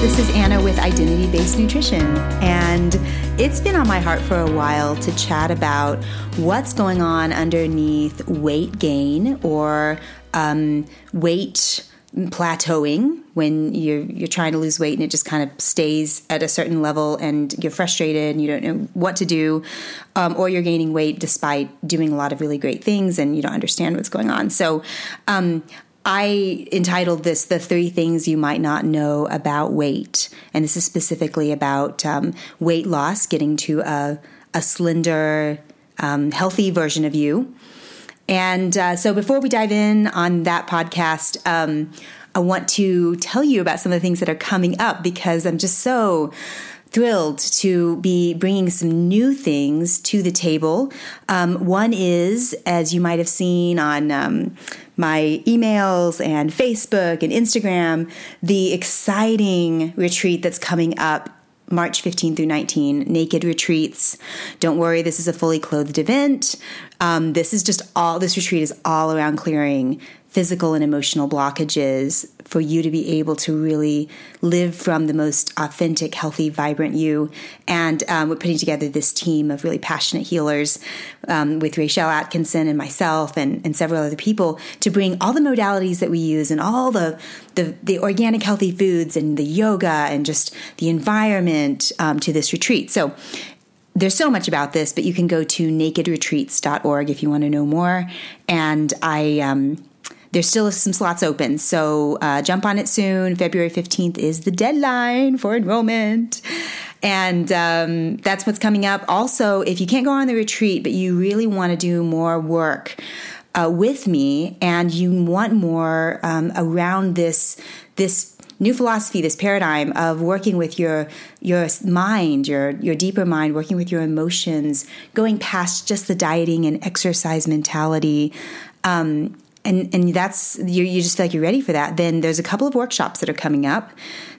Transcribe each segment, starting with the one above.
This is Anna with Identity Based Nutrition. And it's been on my heart for a while to chat about what's going on underneath weight gain or um, weight plateauing when you're you're trying to lose weight and it just kind of stays at a certain level and you're frustrated and you don't know what to do um, or you're gaining weight despite doing a lot of really great things and you don't understand what's going on so um, I entitled this The Three Things You Might Not Know About Weight. And this is specifically about um, weight loss, getting to a, a slender, um, healthy version of you. And uh, so before we dive in on that podcast, um, I want to tell you about some of the things that are coming up because I'm just so thrilled to be bringing some new things to the table. Um, one is, as you might have seen on um, my emails and Facebook and Instagram, the exciting retreat that's coming up March 15 through 19, naked retreats. Don't worry, this is a fully clothed event. Um, this is just all, this retreat is all around clearing physical and emotional blockages for you to be able to really live from the most authentic, healthy, vibrant you. And um, we're putting together this team of really passionate healers um, with Rachel Atkinson and myself and, and several other people to bring all the modalities that we use and all the, the, the organic, healthy foods and the yoga and just the environment um, to this retreat. So there's so much about this, but you can go to nakedretreats.org if you want to know more. And I, um, there's still some slots open, so uh, jump on it soon. February 15th is the deadline for enrollment. And um, that's what's coming up. Also, if you can't go on the retreat, but you really want to do more work uh, with me and you want more um, around this, this new philosophy, this paradigm of working with your your mind, your your deeper mind, working with your emotions, going past just the dieting and exercise mentality, um, and and that's you, you just feel like you're ready for that. Then there's a couple of workshops that are coming up.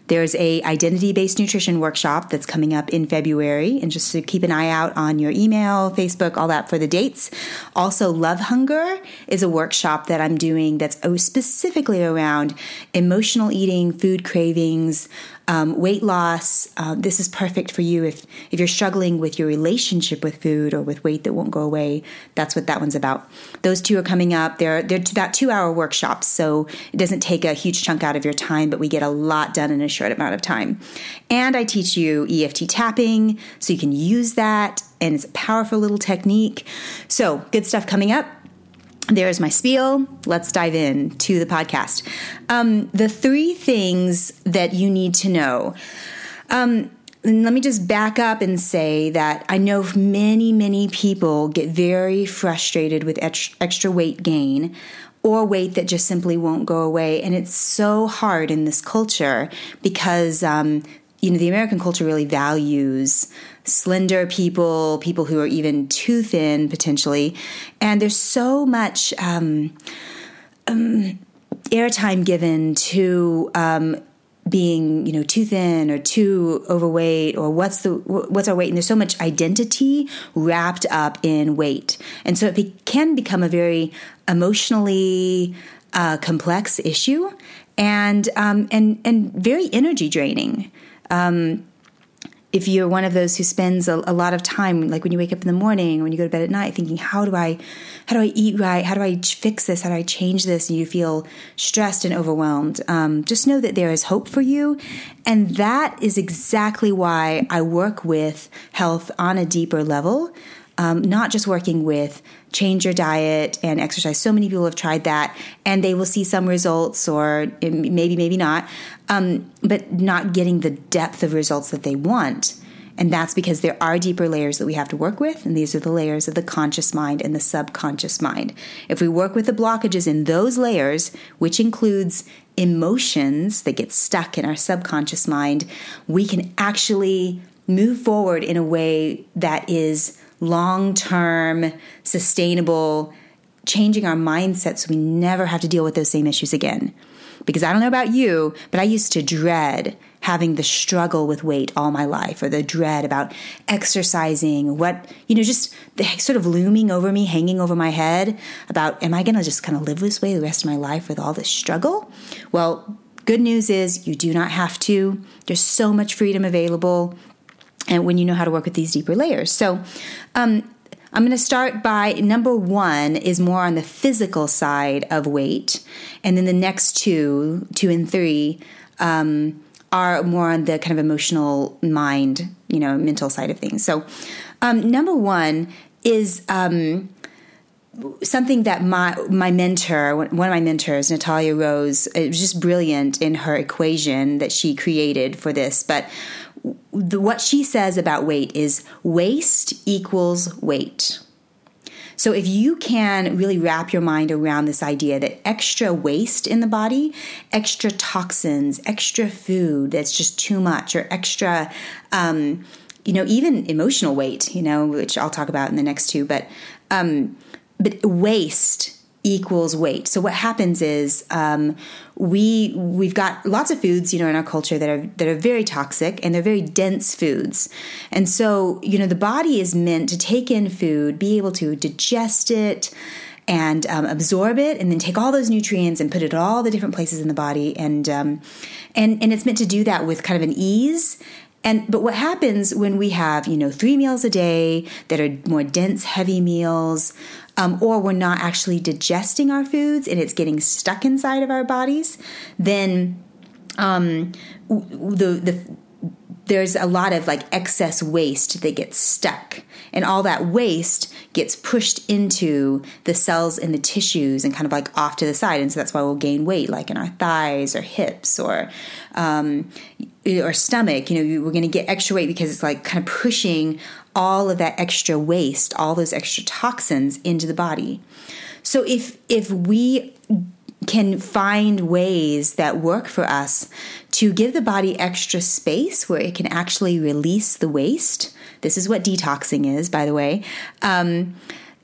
There's a identity based nutrition workshop that's coming up in february and just to keep an eye out on your email facebook all that for the dates. Also love hunger is a workshop that i'm doing that's specifically around emotional eating food cravings um, weight loss. Uh, this is perfect for you if if you're struggling with your relationship with food or with weight that won't go away. That's what that one's about. Those two are coming up. They're they're about two hour workshops, so it doesn't take a huge chunk out of your time, but we get a lot done in a short amount of time. And I teach you EFT tapping, so you can use that, and it's a powerful little technique. So good stuff coming up there's my spiel. Let's dive in to the podcast. Um, the three things that you need to know. Um, let me just back up and say that I know many, many people get very frustrated with extra weight gain or weight that just simply won't go away. And it's so hard in this culture because um, you know, the American culture really values slender people, people who are even too thin potentially. And there's so much um, um, airtime given to um, being, you know, too thin or too overweight or what's the what's our weight and there's so much identity wrapped up in weight. And so it be, can become a very emotionally uh, complex issue and um, and and very energy draining. Um, if you're one of those who spends a, a, lot of time, like when you wake up in the morning, when you go to bed at night, thinking, "How do I, how do I eat right? How do I fix this? How do I change this?" and you feel stressed and overwhelmed, um, just know that there is hope for you, and that is exactly why I work with health on a deeper level um, not just working with change your diet and exercise. So many people have tried that and they will see some results or maybe, maybe not, um, but not getting the depth of results that they want. And that's because there are deeper layers that we have to work with, and these are the layers of the conscious mind and the subconscious mind. If we work with the blockages in those layers, which includes emotions that get stuck in our subconscious mind, we can actually move forward in a way that is long term, sustainable, changing our mindset so we never have to deal with those same issues again. Because I don't know about you, but I used to dread having the struggle with weight all my life or the dread about exercising, what, you know, just the sort of looming over me, hanging over my head about, am I going to just kind of live this way the rest of my life with all this struggle? Well, good news is you do not have to. There's so much freedom available, and when you know how to work with these deeper layers. So, um, I'm going to start by number one is more on the physical side of weight, and then the next two, two and three, um, are more on the kind of emotional mind, you know, mental side of things. So, um, number one is um, something that my my mentor, one of my mentors, Natalia Rose, it was just brilliant in her equation that she created for this. But the, what she says about weight is waste equals weight. So if you can really wrap your mind around this idea that extra waste in the body, extra toxins, extra food that's just too much, or extra, um, you know, even emotional weight, you know, which I'll talk about in the next two, but um, but waste equals weight. So what happens is um, we we've got lots of foods, you know, in our culture that are that are very toxic and they're very dense foods. And so, you know, the body is meant to take in food, be able to digest it and um, absorb it, and then take all those nutrients and put it all the different places in the body, and um, and and it's meant to do that with kind of an ease and but what happens when we have you know three meals a day that are more dense heavy meals um, or we're not actually digesting our foods and it's getting stuck inside of our bodies, then um, the the there's a lot of like excess waste that gets stuck. And all that waste gets pushed into the cells in the tissues and kind of like off to the side. And so that's why we'll gain weight like in our thighs or hips or um, or stomach. You know we're going to get extra weight because it's like kind of pushing all of that extra waste all those extra toxins into the body so if if we can find ways that work for us to give the body extra space where it can actually release the waste. This is what detoxing is, by the way. Um,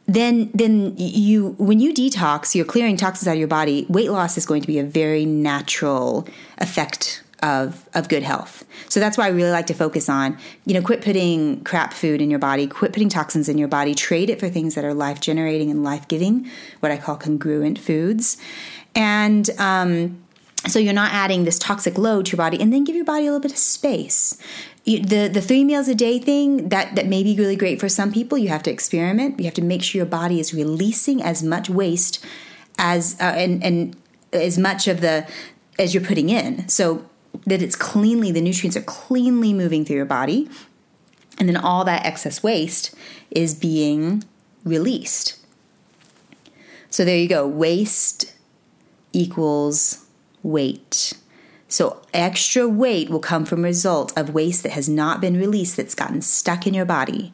then, then you, when you detox, you're clearing toxins out of your body. Weight loss is going to be a very natural effect of of good health. So that's why I really like to focus on, you know, quit putting crap food in your body, quit putting toxins in your body, trade it for things that are life generating and life giving, what I call congruent foods. And um, so you're not adding this toxic load to your body, and then give your body a little bit of space. the the three meals a day thing that that may be really great for some people. You have to experiment. You have to make sure your body is releasing as much waste as uh, and and as much of the as you're putting in. So that it's cleanly the nutrients are cleanly moving through your body, and then all that excess waste is being released. So there you go. Waste equals weight. So extra weight will come from result of waste that has not been released that's gotten stuck in your body.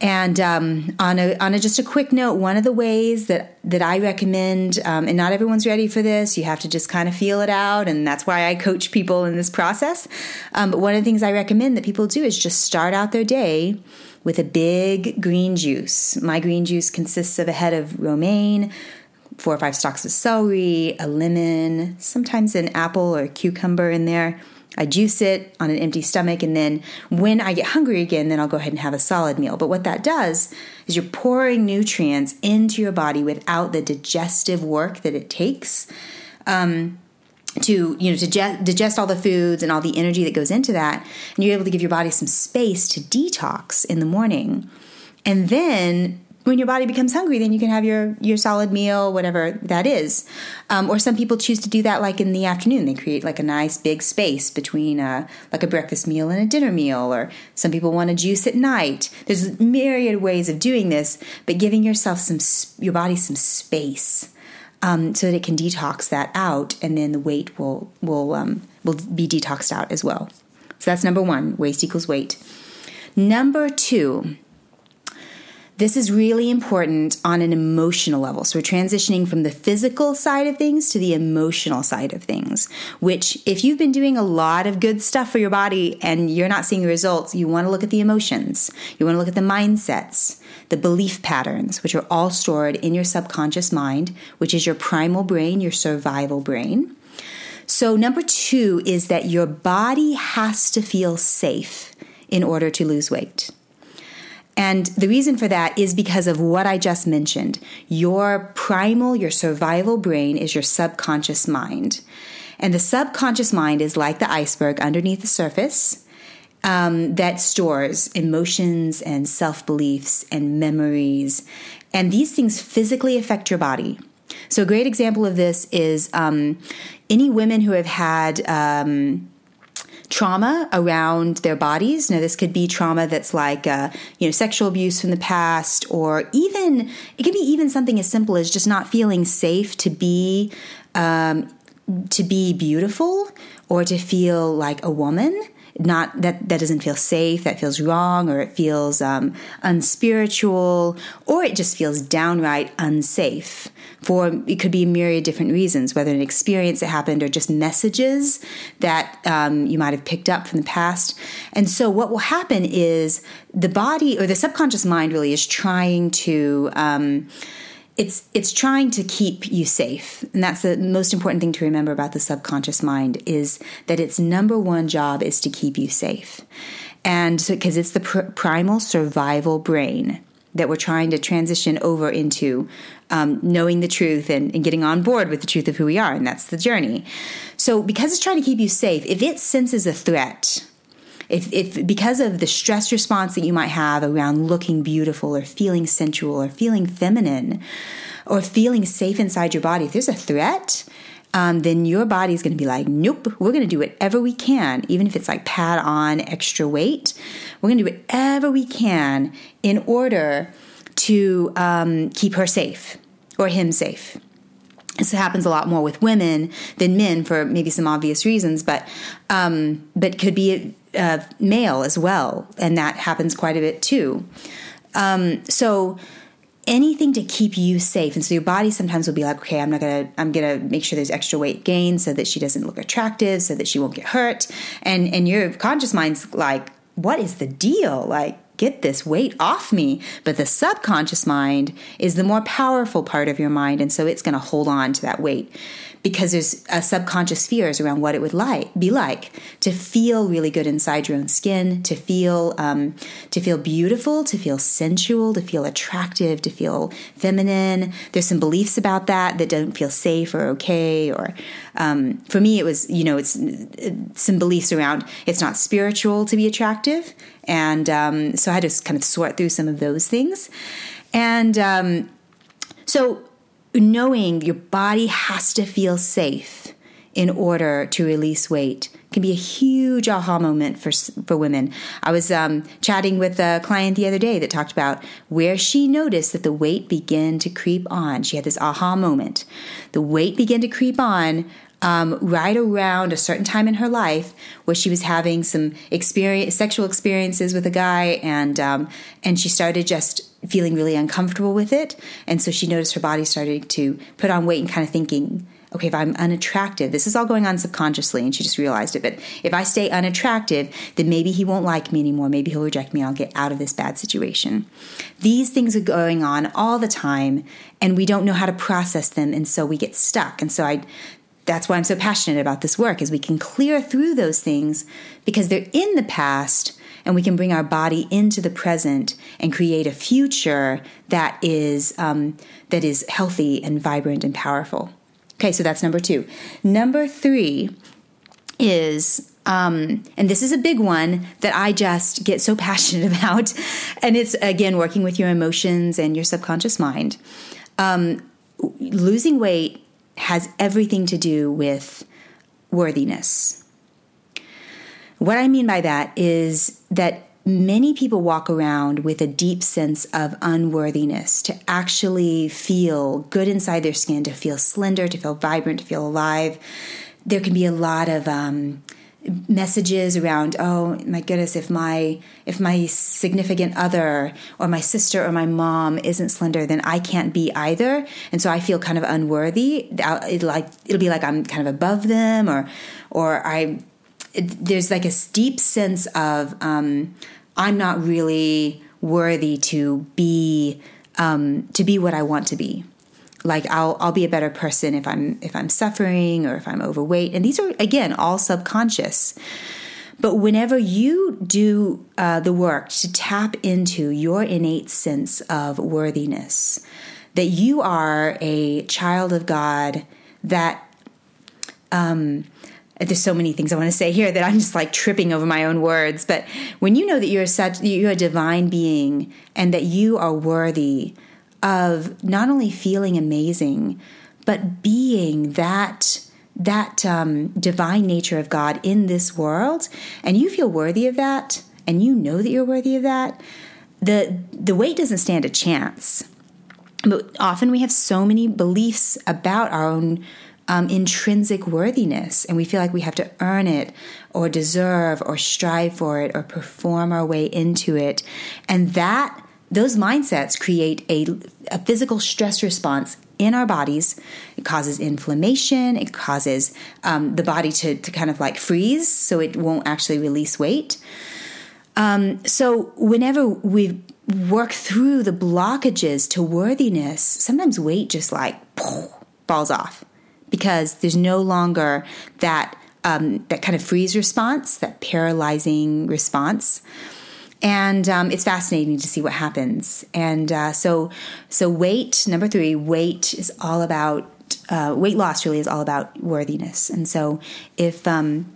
And um, on a on a just a quick note, one of the ways that that I recommend, um, and not everyone's ready for this, you have to just kind of feel it out, and that's why I coach people in this process. Um, but one of the things I recommend that people do is just start out their day with a big green juice. My green juice consists of a head of romaine, four or five stalks of celery, a lemon, sometimes an apple or cucumber in there. I juice it on an empty stomach, and then when I get hungry again, then I'll go ahead and have a solid meal. But what that does is you're pouring nutrients into your body without the digestive work that it takes. Um, to you know to digest all the foods and all the energy that goes into that and you're able to give your body some space to detox in the morning and then when your body becomes hungry, then you can have your your solid meal, whatever that is. Um, or some people choose to do that like in the afternoon. They create like a nice big space between a, uh, like a breakfast meal and a dinner meal. Or some people want to juice at night. There's myriad ways of doing this, but giving yourself some your body some space. Um, so that it can detox that out, and then the weight will will um, will be detoxed out as well. So that's number one: waste equals weight. Number two, this is really important on an emotional level. So we're transitioning from the physical side of things to the emotional side of things, which if you've been doing a lot of good stuff for your body and you're not seeing the results, you want to look at the emotions. You want to look at the mindsets, the belief patterns, which are all stored in your subconscious mind, which is your primal brain, your survival brain. So, number two is that your body has to feel safe in order to lose weight. And the reason for that is because of what I just mentioned. Your primal, your survival brain is your subconscious mind. And the subconscious mind is like the iceberg underneath the surface um, that stores emotions and self beliefs and memories. And these things physically affect your body. So, a great example of this is um, any women who have had. Um, trauma around their bodies. Now, this could be trauma that's like, uh, you know, sexual abuse from the past, or even it could be even something as simple as just not feeling safe to be um, to be beautiful or to feel like a woman not that that doesn't feel safe that feels wrong or it feels um, unspiritual or it just feels downright unsafe for it could be a myriad different reasons whether an experience that happened or just messages that um, you might have picked up from the past. And so what will happen is the body or the subconscious mind really is trying to um, it's it's trying to keep you safe. And that's the most important thing to remember about the subconscious mind is that its number one job is to keep you safe. And because so, it's the pr- primal survival brain that we're trying to transition over into um, knowing the truth and, and, getting on board with the truth of who we are. And that's the journey. So because it's trying to keep you safe if it senses a threat if, if because of the stress response that you might have around looking beautiful or feeling sensual or feeling feminine or feeling safe inside your body, if there's a threat, um, then your body's going to be like, nope, we're going to do whatever we can, even if it's like pad on extra weight. We're going to do whatever we can in order to um, keep her safe or him safe. This happens a lot more with women than men for maybe some obvious reasons, but um, but could be uh, male as well, and that happens quite a bit too. Um, so anything to keep you safe, and so your body sometimes will be like, okay, I'm not gonna, I'm gonna make sure there's extra weight gain so that she doesn't look attractive, so that she won't get hurt, and and your conscious mind's like, what is the deal, like get this weight off me. But the subconscious mind is the more powerful part of your mind. And so it's going to hold on to that weight because there's a subconscious fears around what it would like be like to feel really good inside your own skin, to feel um, to feel beautiful, to feel sensual, to feel attractive, to feel feminine. There's some beliefs about that that don't feel safe or okay. Or um, for me, it was you know it's uh, some beliefs around it's not spiritual to be attractive, and um, so I had to kind of sort through some of those things, and um, so knowing your body has to feel safe in order to release weight can be a huge aha moment for for women. I was um, chatting with a client the other day that talked about where she noticed that the weight began to creep on. She had this aha moment. The weight began to creep on um, right around a certain time in her life where she was having some experience, sexual experiences with a guy, and um, and she started just feeling really uncomfortable with it, and so she noticed her body started to put on weight and kind of thinking. Okay, if I'm unattractive, this is all going on subconsciously, and she just realized it. But if I stay unattractive, then maybe he won't like me anymore. Maybe he'll reject me. I'll get out of this bad situation. These things are going on all the time, and we don't know how to process them, and so we get stuck. And so I that's why I'm so passionate about this work is we can clear through those things because they're in the past and we can bring our body into the present and create a future that is um, that is healthy and vibrant and powerful. Okay, so that's number two. Number three is um, and this is a big one that I just get so passionate about, and it's again working with your emotions and your subconscious mind. Um, losing weight has everything to do with worthiness. What I mean by that is that many people walk around with a deep sense of unworthiness to actually feel good inside their skin, to feel slender, to feel vibrant, to feel alive. There can be a lot of um, messages around oh my goodness if my if my significant other or my sister or my mom isn't slender then i can't be either. And so i feel kind of unworthy. It like it'll be like i'm kind of above them or or i it, there's like a deep sense of um, i'm not really worthy to be um, to be what i want to be like I'll I'll be a better person if I'm if I'm suffering or if I'm overweight. And these are again all subconscious. But whenever you do uh, the work to tap into your innate sense of worthiness, that you are a child of God, that um, there's so many things I want to say here that I'm just like tripping over my own words. But when you know that you're such you're a divine being and that you are worthy of not only feeling amazing, but being that that um, divine nature of God in this world, and you feel worthy of that, and you know that you're worthy of that, the the weight doesn't stand a chance. But often we have so many beliefs about our own um, intrinsic worthiness, and we feel like we have to earn it or deserve or strive for it or perform our way into it. And that those mindsets create a, a physical stress response in our bodies. It causes inflammation. It causes um, the body to, to kind of like freeze so it won't actually release weight. Um, so, whenever we work through the blockages to worthiness, sometimes weight just like falls off because there's no longer that um, that kind of freeze response, that paralyzing response. And um, it's fascinating to see what happens. And uh, so, so weight number three, weight is all about uh, weight loss. Really, is all about worthiness. And so, if um,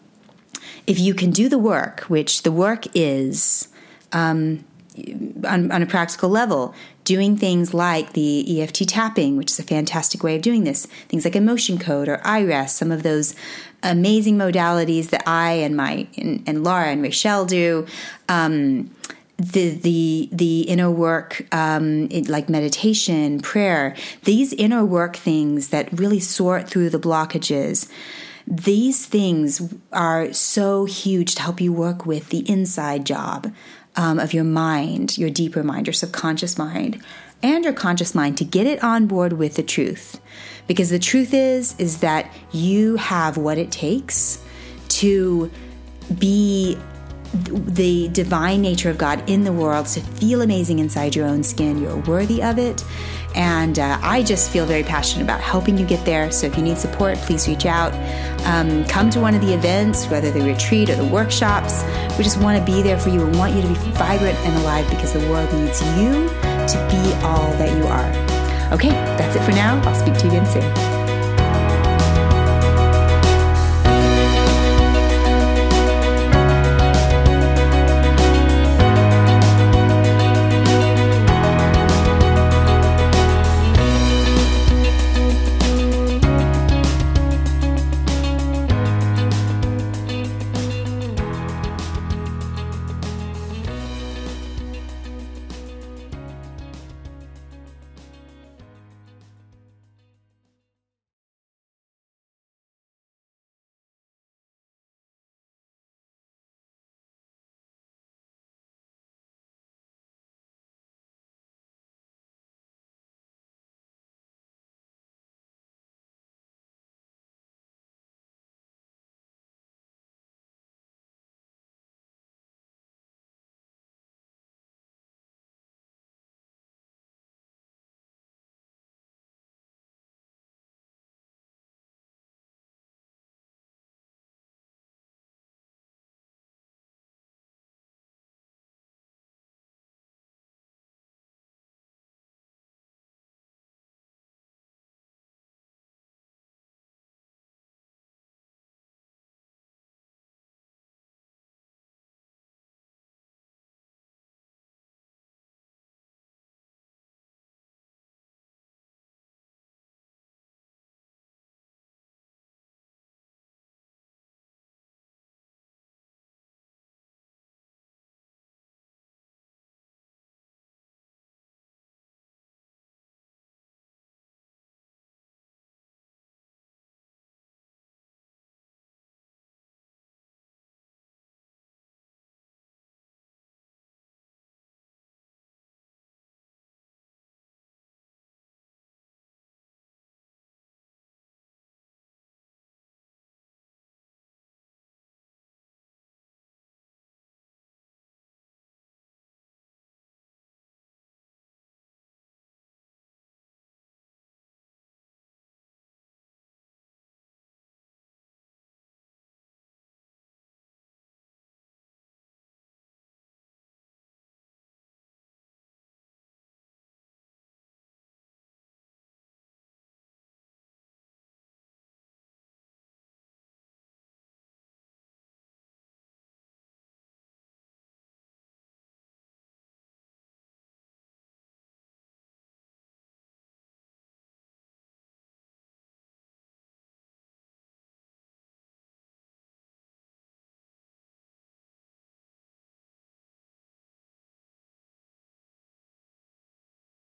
if you can do the work, which the work is um, on, on, a practical level, doing things like the EFT tapping, which is a fantastic way of doing this, things like emotion code or iRest, some of those amazing modalities that I and my and, and Laura and Rachel do. Um, the the the inner work um, it, like meditation prayer these inner work things that really sort through the blockages these things are so huge to help you work with the inside job um, of your mind, your deeper mind, your subconscious mind, and your conscious mind to get it on board with the truth. Because the truth is, is that you have what it takes to be the divine nature of God in the world, to feel amazing inside your own skin. You're worthy of it. And uh, I just feel very passionate about helping you get there. So if you need support, please reach out. Um, come to one of the events, whether the retreat or the workshops. We just want to be there for you and want you to be vibrant and alive because the world needs you to be all that you are. Okay, that's it for now. I'll speak to you again soon.